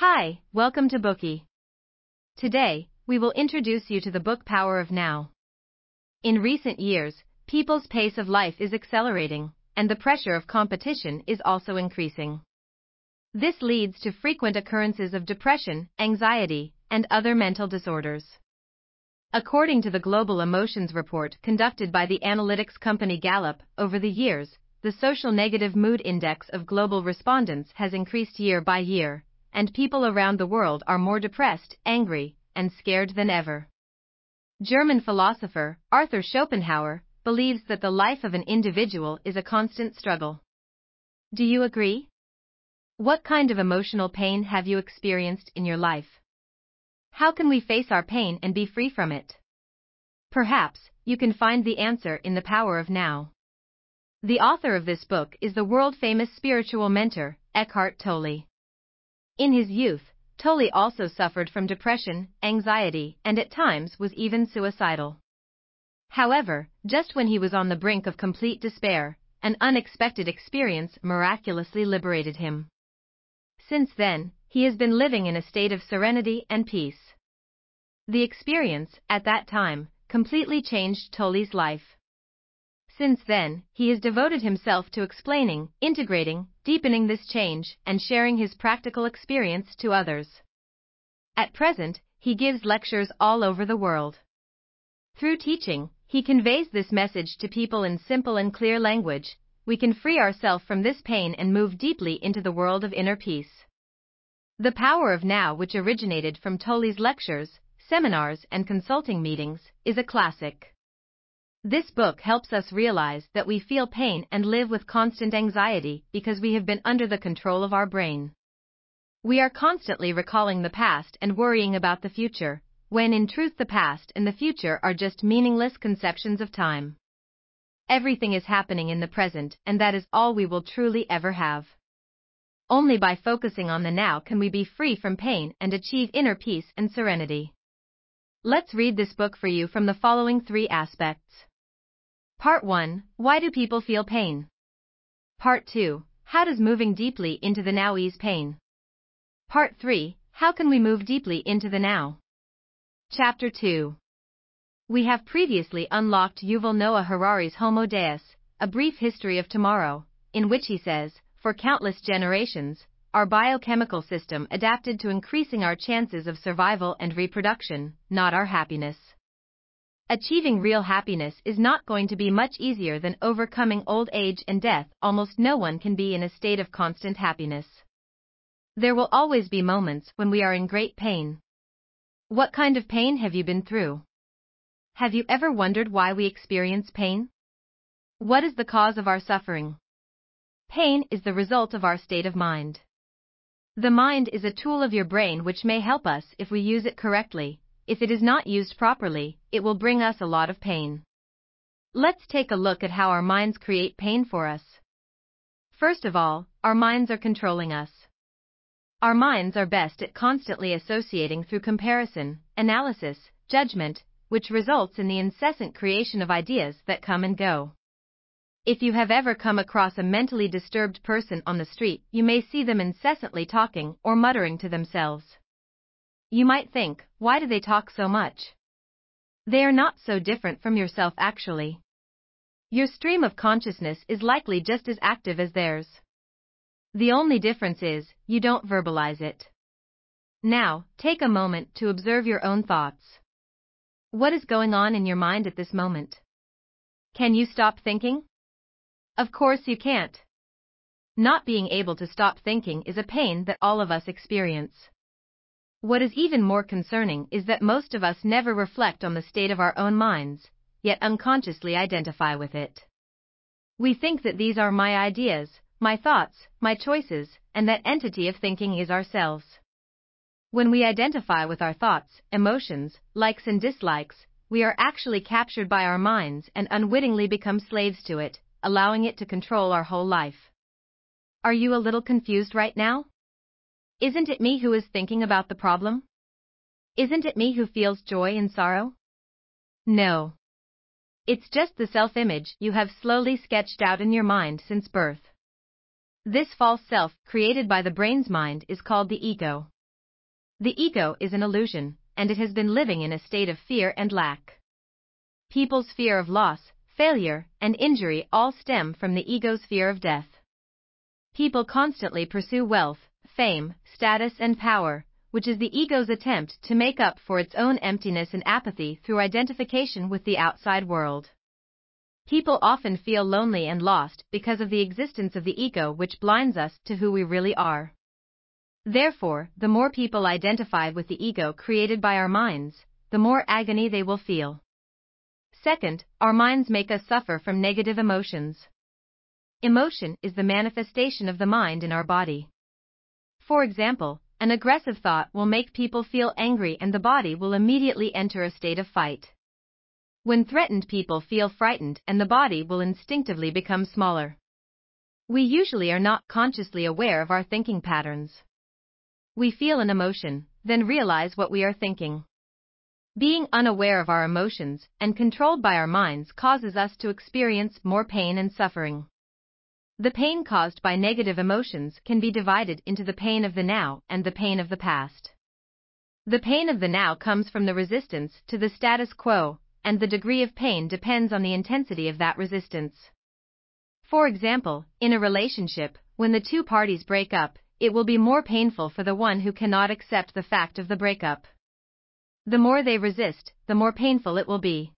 Hi, welcome to Bookie. Today, we will introduce you to the book Power of Now. In recent years, people's pace of life is accelerating, and the pressure of competition is also increasing. This leads to frequent occurrences of depression, anxiety, and other mental disorders. According to the Global Emotions Report conducted by the analytics company Gallup, over the years, the social negative mood index of global respondents has increased year by year, and people around the world are more depressed, angry, and scared than ever. German philosopher Arthur Schopenhauer believes that the life of an individual is a constant struggle. Do you agree? What kind of emotional pain have you experienced in your life? How can we face our pain and be free from it? Perhaps you can find the answer in the power of now. The author of this book is the world famous spiritual mentor, Eckhart Tolle. In his youth, Tolle also suffered from depression, anxiety, and at times was even suicidal. However, just when he was on the brink of complete despair, an unexpected experience miraculously liberated him. Since then, he has been living in a state of serenity and peace. The experience, at that time, completely changed Tolle's life. Since then, he has devoted himself to explaining, integrating, deepening this change, and sharing his practical experience to others. At present, he gives lectures all over the world. Through teaching, he conveys this message to people in simple and clear language. We can free ourselves from this pain and move deeply into the world of inner peace. The Power of Now, which originated from Tolle's lectures, seminars, and consulting meetings, is a classic. This book helps us realize that we feel pain and live with constant anxiety because we have been under the control of our brain. We are constantly recalling the past and worrying about the future, when in truth the past and the future are just meaningless conceptions of time. Everything is happening in the present, and that is all we will truly ever have. Only by focusing on the now can we be free from pain and achieve inner peace and serenity. Let's read this book for you from the following three aspects. Part 1 Why do people feel pain? Part 2 How does moving deeply into the now ease pain? Part 3 How can we move deeply into the now? Chapter 2 We have previously unlocked Yuval Noah Harari's Homo Deus, a brief history of tomorrow, in which he says, for countless generations, our biochemical system adapted to increasing our chances of survival and reproduction, not our happiness. Achieving real happiness is not going to be much easier than overcoming old age and death. Almost no one can be in a state of constant happiness. There will always be moments when we are in great pain. What kind of pain have you been through? Have you ever wondered why we experience pain? What is the cause of our suffering? Pain is the result of our state of mind. The mind is a tool of your brain which may help us if we use it correctly, if it is not used properly, it will bring us a lot of pain. Let's take a look at how our minds create pain for us. First of all, our minds are controlling us. Our minds are best at constantly associating through comparison, analysis, judgment, which results in the incessant creation of ideas that come and go. If you have ever come across a mentally disturbed person on the street, you may see them incessantly talking or muttering to themselves. You might think, why do they talk so much? They are not so different from yourself actually. Your stream of consciousness is likely just as active as theirs. The only difference is, you don't verbalize it. Now, take a moment to observe your own thoughts. What is going on in your mind at this moment? Can you stop thinking? Of course you can't. Not being able to stop thinking is a pain that all of us experience. What is even more concerning is that most of us never reflect on the state of our own minds, yet unconsciously identify with it. We think that these are my ideas, my thoughts, my choices, and that entity of thinking is ourselves. When we identify with our thoughts, emotions, likes and dislikes, we are actually captured by our minds and unwittingly become slaves to it, allowing it to control our whole life. Are you a little confused right now? Isn't it me who is thinking about the problem? Isn't it me who feels joy and sorrow? No. It's just the self image you have slowly sketched out in your mind since birth. This false self, created by the brain's mind, is called the ego. The ego is an illusion, and it has been living in a state of fear and lack. People's fear of loss, failure, and injury all stem from the ego's fear of death. People constantly pursue wealth, fame, status, and power, which is the ego's attempt to make up for its own emptiness and apathy through identification with the outside world. People often feel lonely and lost because of the existence of the ego, which blinds us to who we really are. Therefore, the more people identify with the ego created by our minds, the more agony they will feel. Second, our minds make us suffer from negative emotions. Emotion is the manifestation of the mind in our body. For example, an aggressive thought will make people feel angry and the body will immediately enter a state of fight. When threatened, people feel frightened and the body will instinctively become smaller. We usually are not consciously aware of our thinking patterns. We feel an emotion, then realize what we are thinking. Being unaware of our emotions and controlled by our minds causes us to experience more pain and suffering. The pain caused by negative emotions can be divided into the pain of the now and the pain of the past. The pain of the now comes from the resistance to the status quo, and the degree of pain depends on the intensity of that resistance. For example, in a relationship, when the two parties break up, it will be more painful for the one who cannot accept the fact of the breakup. The more they resist, the more painful it will be.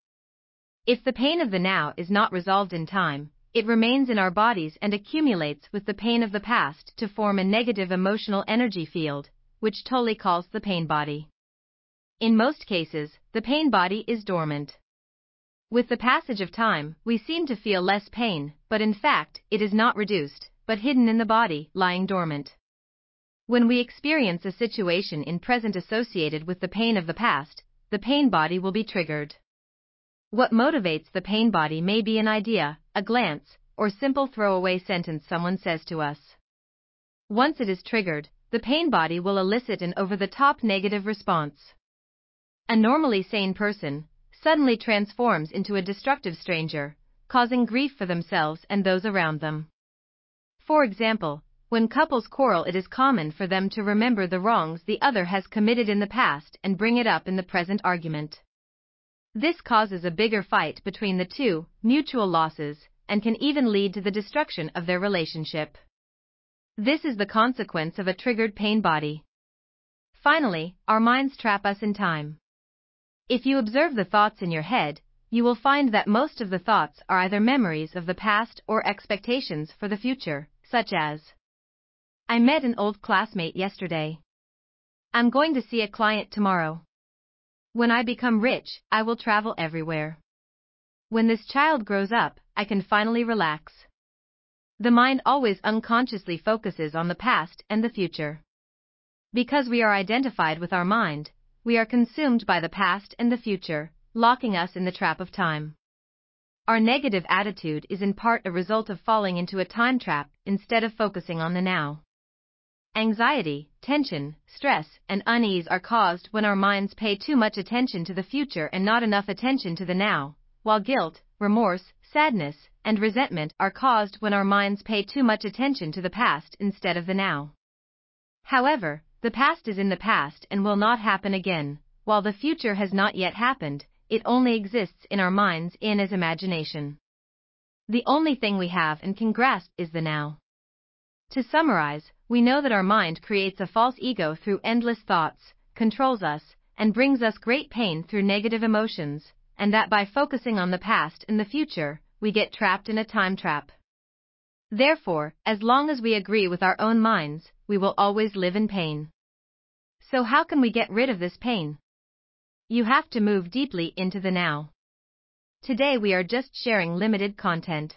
If the pain of the now is not resolved in time, it remains in our bodies and accumulates with the pain of the past to form a negative emotional energy field, which Tolle calls the pain body. In most cases, the pain body is dormant. With the passage of time, we seem to feel less pain, but in fact, it is not reduced, but hidden in the body, lying dormant. When we experience a situation in present associated with the pain of the past, the pain body will be triggered. What motivates the pain body may be an idea, a glance, or simple throwaway sentence someone says to us. Once it is triggered, the pain body will elicit an over the top negative response. A normally sane person suddenly transforms into a destructive stranger, causing grief for themselves and those around them. For example, when couples quarrel, it is common for them to remember the wrongs the other has committed in the past and bring it up in the present argument. This causes a bigger fight between the two, mutual losses, and can even lead to the destruction of their relationship. This is the consequence of a triggered pain body. Finally, our minds trap us in time. If you observe the thoughts in your head, you will find that most of the thoughts are either memories of the past or expectations for the future, such as I met an old classmate yesterday. I'm going to see a client tomorrow. When I become rich, I will travel everywhere. When this child grows up, I can finally relax. The mind always unconsciously focuses on the past and the future. Because we are identified with our mind, we are consumed by the past and the future, locking us in the trap of time. Our negative attitude is in part a result of falling into a time trap instead of focusing on the now. Anxiety, tension, stress, and unease are caused when our minds pay too much attention to the future and not enough attention to the now, while guilt, remorse, sadness, and resentment are caused when our minds pay too much attention to the past instead of the now. However, the past is in the past and will not happen again, while the future has not yet happened, it only exists in our minds in as imagination. The only thing we have and can grasp is the now. To summarize, we know that our mind creates a false ego through endless thoughts, controls us, and brings us great pain through negative emotions, and that by focusing on the past and the future, we get trapped in a time trap. Therefore, as long as we agree with our own minds, we will always live in pain. So, how can we get rid of this pain? You have to move deeply into the now. Today, we are just sharing limited content.